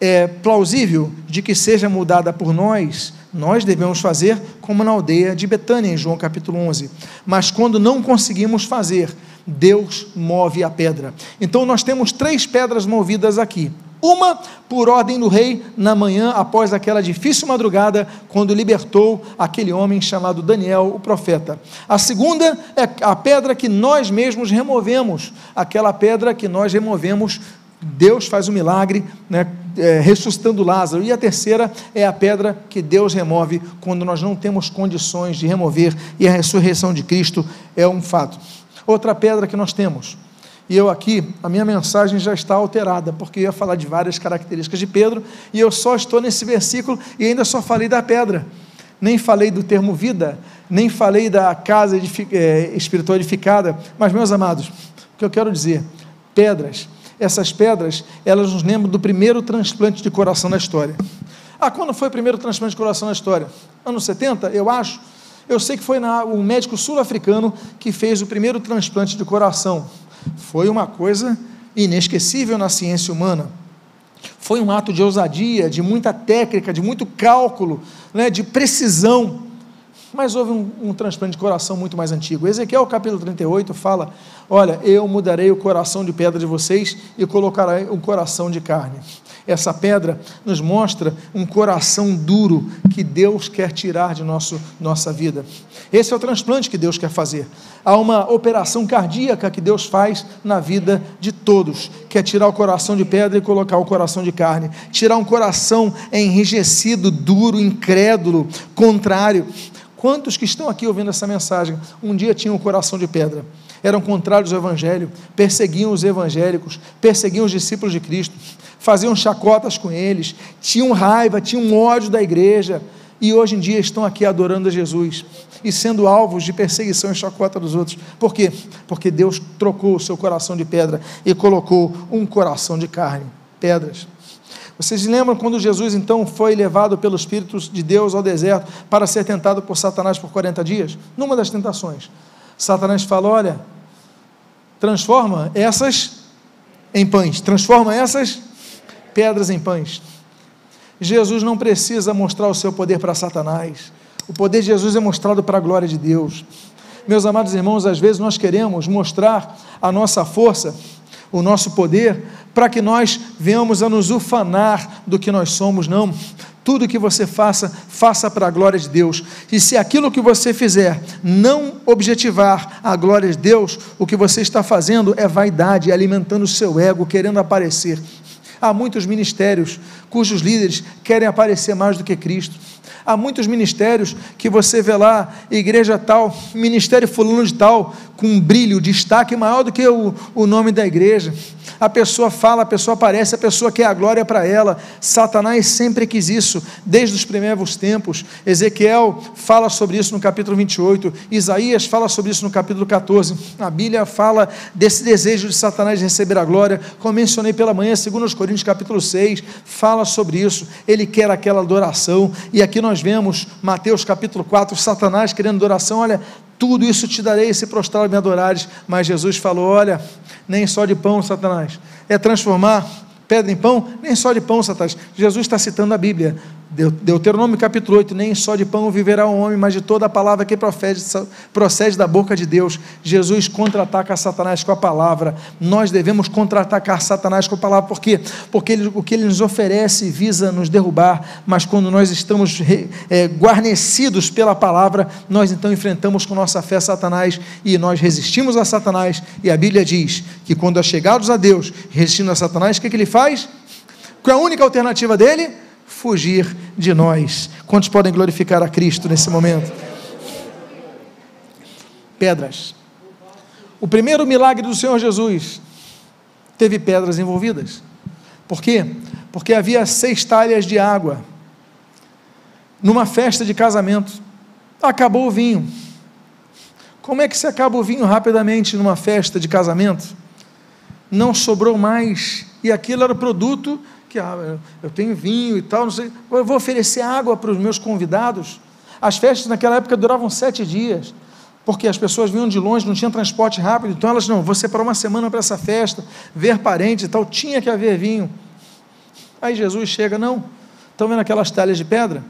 é plausível de que seja mudada por nós, nós devemos fazer como na aldeia de Betânia, em João capítulo 11. Mas quando não conseguimos fazer, Deus move a pedra. Então nós temos três pedras movidas aqui. Uma por ordem do rei na manhã após aquela difícil madrugada, quando libertou aquele homem chamado Daniel, o profeta. A segunda é a pedra que nós mesmos removemos, aquela pedra que nós removemos. Deus faz o um milagre, né, é, ressuscitando Lázaro. E a terceira é a pedra que Deus remove quando nós não temos condições de remover, e a ressurreição de Cristo é um fato. Outra pedra que nós temos e eu aqui, a minha mensagem já está alterada, porque eu ia falar de várias características de Pedro, e eu só estou nesse versículo e ainda só falei da pedra. Nem falei do termo vida, nem falei da casa é, espiritual edificada, mas, meus amados, o que eu quero dizer, pedras, essas pedras, elas nos lembram do primeiro transplante de coração na história. Ah, quando foi o primeiro transplante de coração na história? Anos 70, eu acho. Eu sei que foi na, um médico sul-africano que fez o primeiro transplante de coração. Foi uma coisa inesquecível na ciência humana. Foi um ato de ousadia, de muita técnica, de muito cálculo, né, de precisão. Mas houve um, um, transplante de coração muito mais antigo. Ezequiel capítulo 38 fala: Olha, eu mudarei o coração de pedra de vocês e colocarei um coração de carne. Essa pedra nos mostra um coração duro que Deus quer tirar de nosso, nossa vida. Esse é o transplante que Deus quer fazer. Há uma operação cardíaca que Deus faz na vida de todos, que é tirar o coração de pedra e colocar o coração de carne. Tirar um coração enrijecido, duro, incrédulo, contrário. Quantos que estão aqui ouvindo essa mensagem um dia tinham o coração de pedra? eram contrários ao Evangelho, perseguiam os evangélicos, perseguiam os discípulos de Cristo, faziam chacotas com eles, tinham raiva, tinham ódio da igreja, e hoje em dia estão aqui adorando a Jesus e sendo alvos de perseguição e chacota dos outros. Por quê? Porque Deus trocou o seu coração de pedra e colocou um coração de carne, pedras. Vocês lembram quando Jesus então foi levado pelo Espírito de Deus ao deserto para ser tentado por Satanás por 40 dias? Numa das tentações, Satanás fala: Olha, transforma essas em pães, transforma essas pedras em pães. Jesus não precisa mostrar o seu poder para Satanás. O poder de Jesus é mostrado para a glória de Deus. Meus amados irmãos, às vezes nós queremos mostrar a nossa força, o nosso poder, para que nós venhamos a nos ufanar do que nós somos. Não. Tudo que você faça, faça para a glória de Deus. E se aquilo que você fizer não objetivar a glória de Deus, o que você está fazendo é vaidade, alimentando o seu ego, querendo aparecer. Há muitos ministérios cujos líderes querem aparecer mais do que Cristo. Há muitos ministérios que você vê lá, igreja tal, ministério fulano de tal, com um brilho, destaque maior do que o, o nome da igreja. A pessoa fala, a pessoa aparece, a pessoa quer a glória para ela. Satanás sempre quis isso, desde os primeiros tempos. Ezequiel fala sobre isso no capítulo 28, Isaías fala sobre isso no capítulo 14. A Bíblia fala desse desejo de Satanás de receber a glória. Como mencionei pela manhã, segundo os Coríntios capítulo 6, fala sobre isso. Ele quer aquela adoração. E aqui nós vemos Mateus capítulo 4, Satanás querendo adoração. Olha, tudo isso te darei se prostrar me adorares. Mas Jesus falou: Olha, nem só de pão, Satanás, é transformar pedra em pão, nem só de pão, Satanás. Jesus está citando a Bíblia. Deuteronômio capítulo 8, nem só de pão viverá o homem, mas de toda a palavra que procede da boca de Deus. Jesus contra-ataca Satanás com a palavra. Nós devemos contra-atacar Satanás com a palavra, por quê? Porque ele, o que ele nos oferece visa nos derrubar, mas quando nós estamos é, guarnecidos pela palavra, nós então enfrentamos com nossa fé Satanás e nós resistimos a Satanás. E a Bíblia diz que quando chegados a Deus, resistindo a Satanás, o que, que ele faz? Qual é a única alternativa dele? Fugir de nós. Quantos podem glorificar a Cristo nesse momento? Pedras. O primeiro milagre do Senhor Jesus teve pedras envolvidas. Por quê? Porque havia seis talhas de água numa festa de casamento. Acabou o vinho. Como é que se acaba o vinho rapidamente numa festa de casamento? Não sobrou mais. E aquilo era produto que ah, eu tenho vinho e tal, não sei, eu vou oferecer água para os meus convidados. As festas naquela época duravam sete dias, porque as pessoas vinham de longe, não tinha transporte rápido, então elas não, você para uma semana para essa festa, ver parentes e tal, tinha que haver vinho. Aí Jesus chega, não, estão vendo aquelas talhas de pedra?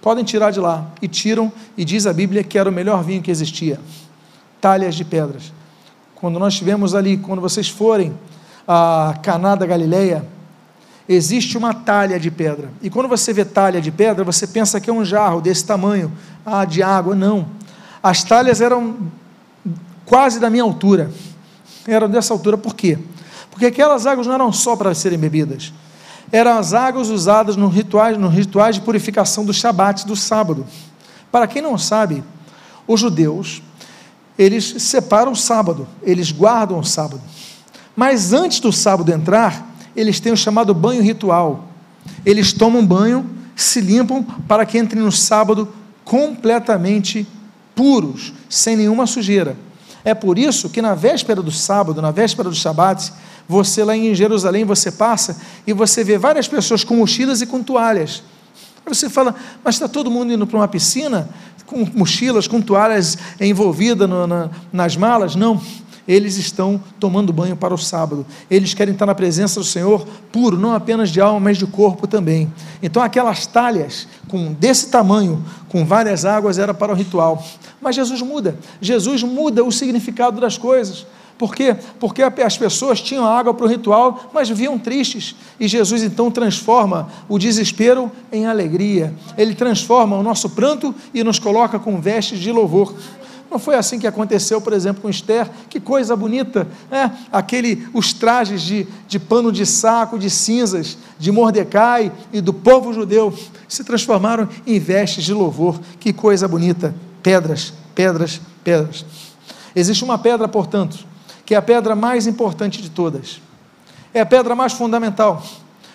Podem tirar de lá. E tiram, e diz a Bíblia que era o melhor vinho que existia. Talhas de pedras. Quando nós estivemos ali, quando vocês forem a Caná da Galileia, existe uma talha de pedra. E quando você vê talha de pedra, você pensa que é um jarro desse tamanho, ah, de água. Não. As talhas eram quase da minha altura. Eram dessa altura, por quê? Porque aquelas águas não eram só para serem bebidas. Eram as águas usadas nos rituais, nos rituais de purificação do Shabat, do sábado. Para quem não sabe, os judeus, eles separam o sábado, eles guardam o sábado. Mas antes do sábado entrar, eles têm o chamado banho ritual. Eles tomam banho, se limpam para que entrem no sábado completamente puros, sem nenhuma sujeira. É por isso que na véspera do sábado, na véspera do Shabat, você lá em Jerusalém, você passa e você vê várias pessoas com mochilas e com toalhas. Você fala, mas está todo mundo indo para uma piscina com mochilas, com toalhas envolvidas nas malas? Não eles estão tomando banho para o sábado. Eles querem estar na presença do Senhor puro, não apenas de alma, mas de corpo também. Então, aquelas talhas com desse tamanho, com várias águas, era para o ritual. Mas Jesus muda. Jesus muda o significado das coisas. Por quê? Porque as pessoas tinham água para o ritual, mas viviam tristes. E Jesus então transforma o desespero em alegria. Ele transforma o nosso pranto e nos coloca com vestes de louvor. Não foi assim que aconteceu, por exemplo, com Esther. Que coisa bonita, né? Aquele, os trajes de, de pano de saco, de cinzas, de Mordecai e do povo judeu se transformaram em vestes de louvor. Que coisa bonita. Pedras, pedras, pedras. Existe uma pedra, portanto, que é a pedra mais importante de todas. É a pedra mais fundamental,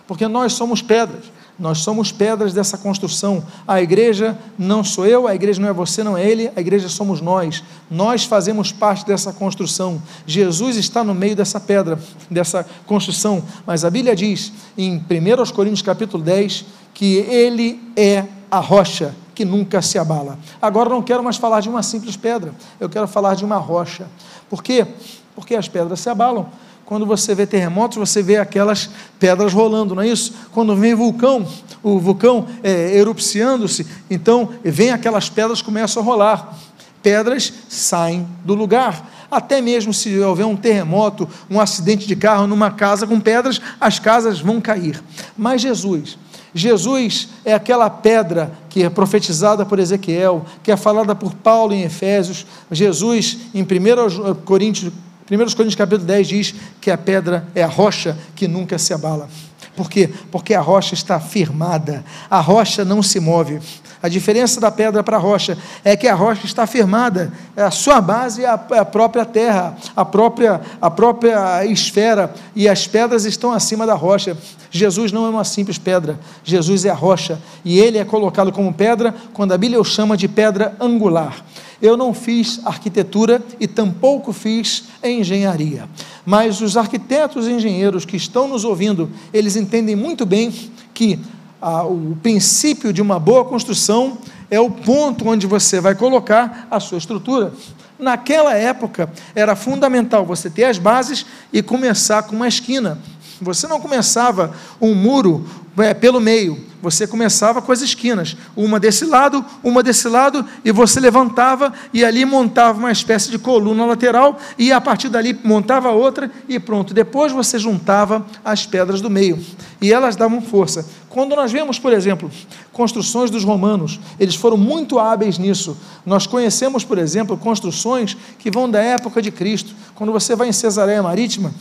porque nós somos pedras. Nós somos pedras dessa construção. A igreja não sou eu, a igreja não é você, não é ele, a igreja somos nós. Nós fazemos parte dessa construção. Jesus está no meio dessa pedra, dessa construção. Mas a Bíblia diz em 1 Coríntios capítulo 10 que ele é a rocha que nunca se abala. Agora não quero mais falar de uma simples pedra, eu quero falar de uma rocha. Por quê? Porque as pedras se abalam. Quando você vê terremotos, você vê aquelas pedras rolando, não é isso? Quando vem vulcão, o vulcão é, erupciando-se, então vem aquelas pedras começam a rolar. Pedras saem do lugar. Até mesmo se houver um terremoto, um acidente de carro numa casa com pedras, as casas vão cair. Mas Jesus, Jesus é aquela pedra que é profetizada por Ezequiel, que é falada por Paulo em Efésios. Jesus, em 1 Coríntios 1 Coríntios capítulo 10 diz que a pedra é a rocha que nunca se abala. Por quê? Porque a rocha está firmada, a rocha não se move. A diferença da pedra para a rocha é que a rocha está firmada, a sua base é a, é a própria terra, a própria, a própria esfera, e as pedras estão acima da rocha. Jesus não é uma simples pedra, Jesus é a rocha, e ele é colocado como pedra quando a Bíblia o chama de pedra angular. Eu não fiz arquitetura e tampouco fiz engenharia. Mas os arquitetos e engenheiros que estão nos ouvindo, eles entendem muito bem que ah, o princípio de uma boa construção é o ponto onde você vai colocar a sua estrutura. Naquela época, era fundamental você ter as bases e começar com uma esquina. Você não começava um muro é, pelo meio, você começava com as esquinas, uma desse lado, uma desse lado, e você levantava e ali montava uma espécie de coluna lateral, e a partir dali montava outra e pronto. Depois você juntava as pedras do meio, e elas davam força. Quando nós vemos, por exemplo, construções dos romanos, eles foram muito hábeis nisso. Nós conhecemos, por exemplo, construções que vão da época de Cristo. Quando você vai em Cesareia Marítima,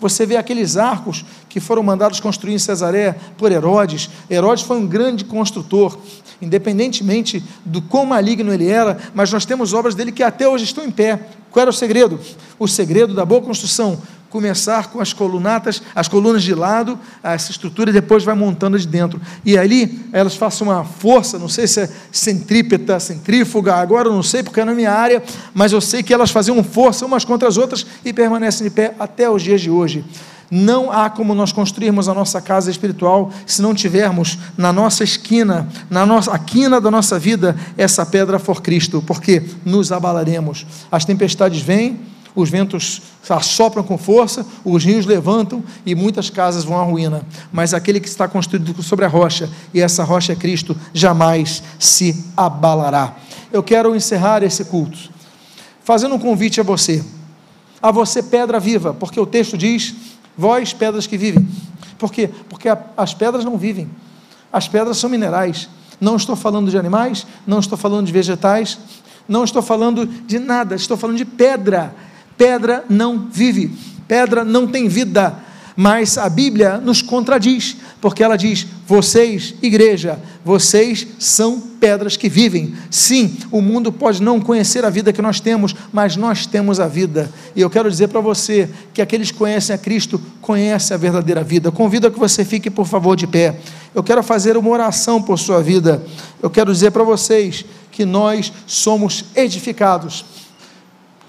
você vê aqueles arcos que foram mandados construir em Cesareia por Herodes. Herodes foi um grande construtor, independentemente do quão maligno ele era, mas nós temos obras dele que até hoje estão em pé. Qual era o segredo? O segredo da boa construção começar com as colunatas, as colunas de lado, essa estrutura e depois vai montando de dentro. E ali elas façam uma força, não sei se é centrípeta, centrífuga, agora eu não sei porque é na minha área, mas eu sei que elas faziam força umas contra as outras e permanecem de pé até os dias de hoje. Não há como nós construirmos a nossa casa espiritual se não tivermos na nossa esquina, na nossa a quina da nossa vida, essa pedra for Cristo, porque nos abalaremos. As tempestades vêm, os ventos assopram com força, os rios levantam e muitas casas vão à ruína. Mas aquele que está construído sobre a rocha, e essa rocha é Cristo, jamais se abalará. Eu quero encerrar esse culto fazendo um convite a você, a você, pedra viva, porque o texto diz: vós, pedras que vivem. Por quê? Porque as pedras não vivem, as pedras são minerais. Não estou falando de animais, não estou falando de vegetais, não estou falando de nada, estou falando de pedra Pedra não vive, pedra não tem vida. Mas a Bíblia nos contradiz, porque ela diz: vocês, igreja, vocês são pedras que vivem. Sim, o mundo pode não conhecer a vida que nós temos, mas nós temos a vida. E eu quero dizer para você que aqueles que conhecem a Cristo conhecem a verdadeira vida. Convido a que você fique, por favor, de pé. Eu quero fazer uma oração por sua vida. Eu quero dizer para vocês que nós somos edificados.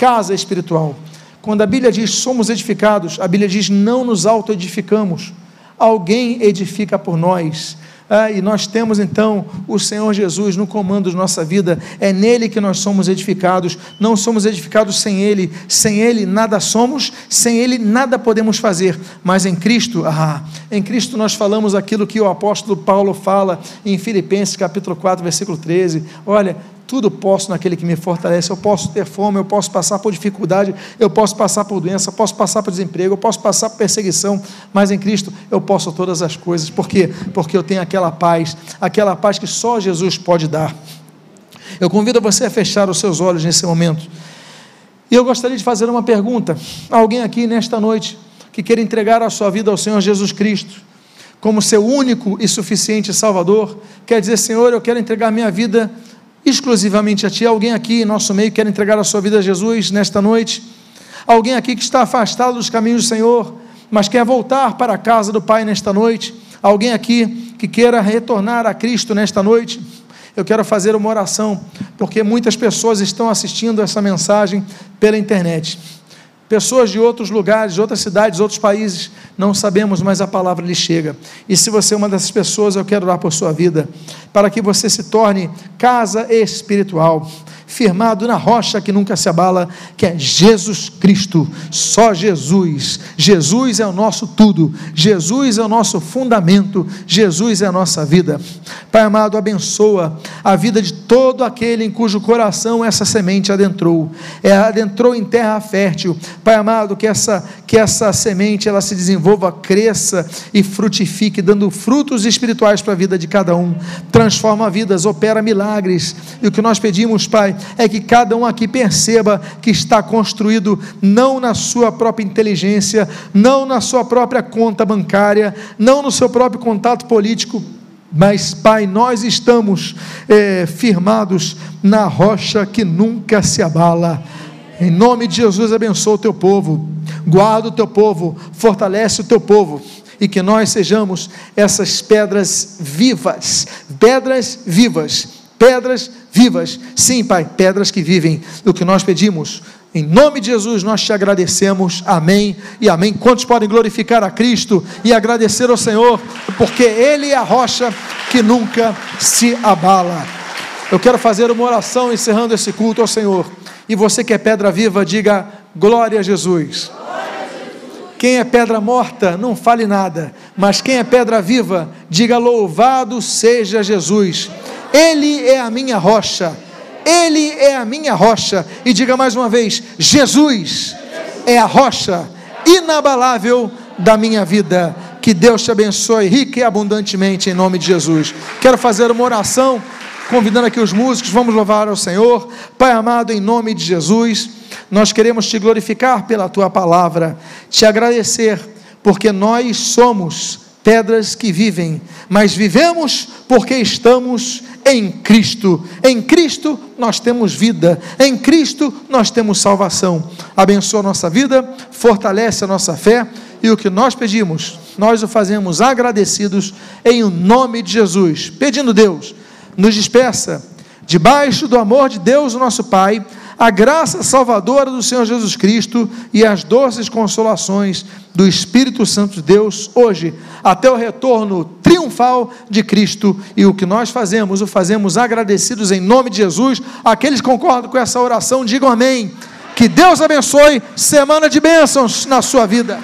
Casa espiritual. Quando a Bíblia diz somos edificados, a Bíblia diz não nos auto-edificamos. Alguém edifica por nós. Ah, e nós temos então o Senhor Jesus no comando de nossa vida, é nele que nós somos edificados, não somos edificados sem ele, sem ele nada somos, sem ele nada podemos fazer, mas em Cristo, ah, em Cristo nós falamos aquilo que o apóstolo Paulo fala em Filipenses capítulo 4, versículo 13: olha, tudo posso naquele que me fortalece. Eu posso ter fome, eu posso passar por dificuldade, eu posso passar por doença, eu posso passar por desemprego, eu posso passar por perseguição, mas em Cristo eu posso todas as coisas. Por quê? Porque eu tenho aquela paz, aquela paz que só Jesus pode dar. Eu convido você a fechar os seus olhos nesse momento. E eu gostaria de fazer uma pergunta. Alguém aqui nesta noite que quer entregar a sua vida ao Senhor Jesus Cristo como seu único e suficiente Salvador, quer dizer, Senhor, eu quero entregar minha vida exclusivamente a Ti. Alguém aqui em nosso meio quer entregar a sua vida a Jesus nesta noite? Alguém aqui que está afastado dos caminhos do Senhor, mas quer voltar para a casa do Pai nesta noite? Alguém aqui que queira retornar a Cristo nesta noite? Eu quero fazer uma oração, porque muitas pessoas estão assistindo essa mensagem pela internet. Pessoas de outros lugares, de outras cidades, outros países, não sabemos, mas a palavra lhe chega. E se você é uma dessas pessoas, eu quero orar por sua vida, para que você se torne casa espiritual firmado na rocha que nunca se abala, que é Jesus Cristo, só Jesus. Jesus é o nosso tudo, Jesus é o nosso fundamento, Jesus é a nossa vida. Pai amado, abençoa a vida de todo aquele em cujo coração essa semente adentrou, é, adentrou em terra fértil. Pai amado, que essa, que essa semente ela se desenvolva, cresça e frutifique, dando frutos espirituais para a vida de cada um. Transforma vidas, opera milagres. E o que nós pedimos, Pai, é que cada um aqui perceba que está construído não na sua própria inteligência, não na sua própria conta bancária, não no seu próprio contato político, mas, Pai, nós estamos é, firmados na rocha que nunca se abala. Em nome de Jesus, abençoa o teu povo, guarda o teu povo, fortalece o teu povo e que nós sejamos essas pedras vivas, pedras vivas pedras vivas. Sim, Pai, pedras que vivem. O que nós pedimos, em nome de Jesus, nós te agradecemos. Amém e amém. Quantos podem glorificar a Cristo e agradecer ao Senhor, porque Ele é a rocha que nunca se abala. Eu quero fazer uma oração encerrando esse culto ao Senhor. E você que é pedra viva, diga glória a Jesus. Quem é pedra morta, não fale nada, mas quem é pedra viva, diga louvado seja Jesus. Ele é a minha rocha. Ele é a minha rocha. E diga mais uma vez: Jesus é a rocha inabalável da minha vida. Que Deus te abençoe rica e abundantemente em nome de Jesus. Quero fazer uma oração, convidando aqui os músicos, vamos louvar ao Senhor. Pai amado, em nome de Jesus, nós queremos te glorificar pela tua palavra, te agradecer, porque nós somos pedras que vivem, mas vivemos porque estamos em Cristo. Em Cristo nós temos vida, em Cristo nós temos salvação. Abençoa a nossa vida, fortalece a nossa fé e o que nós pedimos, nós o fazemos agradecidos em o nome de Jesus. Pedindo Deus, nos despeça debaixo do amor de Deus, nosso Pai a graça salvadora do Senhor Jesus Cristo e as doces consolações do Espírito Santo de Deus hoje, até o retorno triunfal de Cristo. E o que nós fazemos, o fazemos agradecidos em nome de Jesus. Aqueles que concordam com essa oração, digam amém. Que Deus abençoe. Semana de bênçãos na sua vida.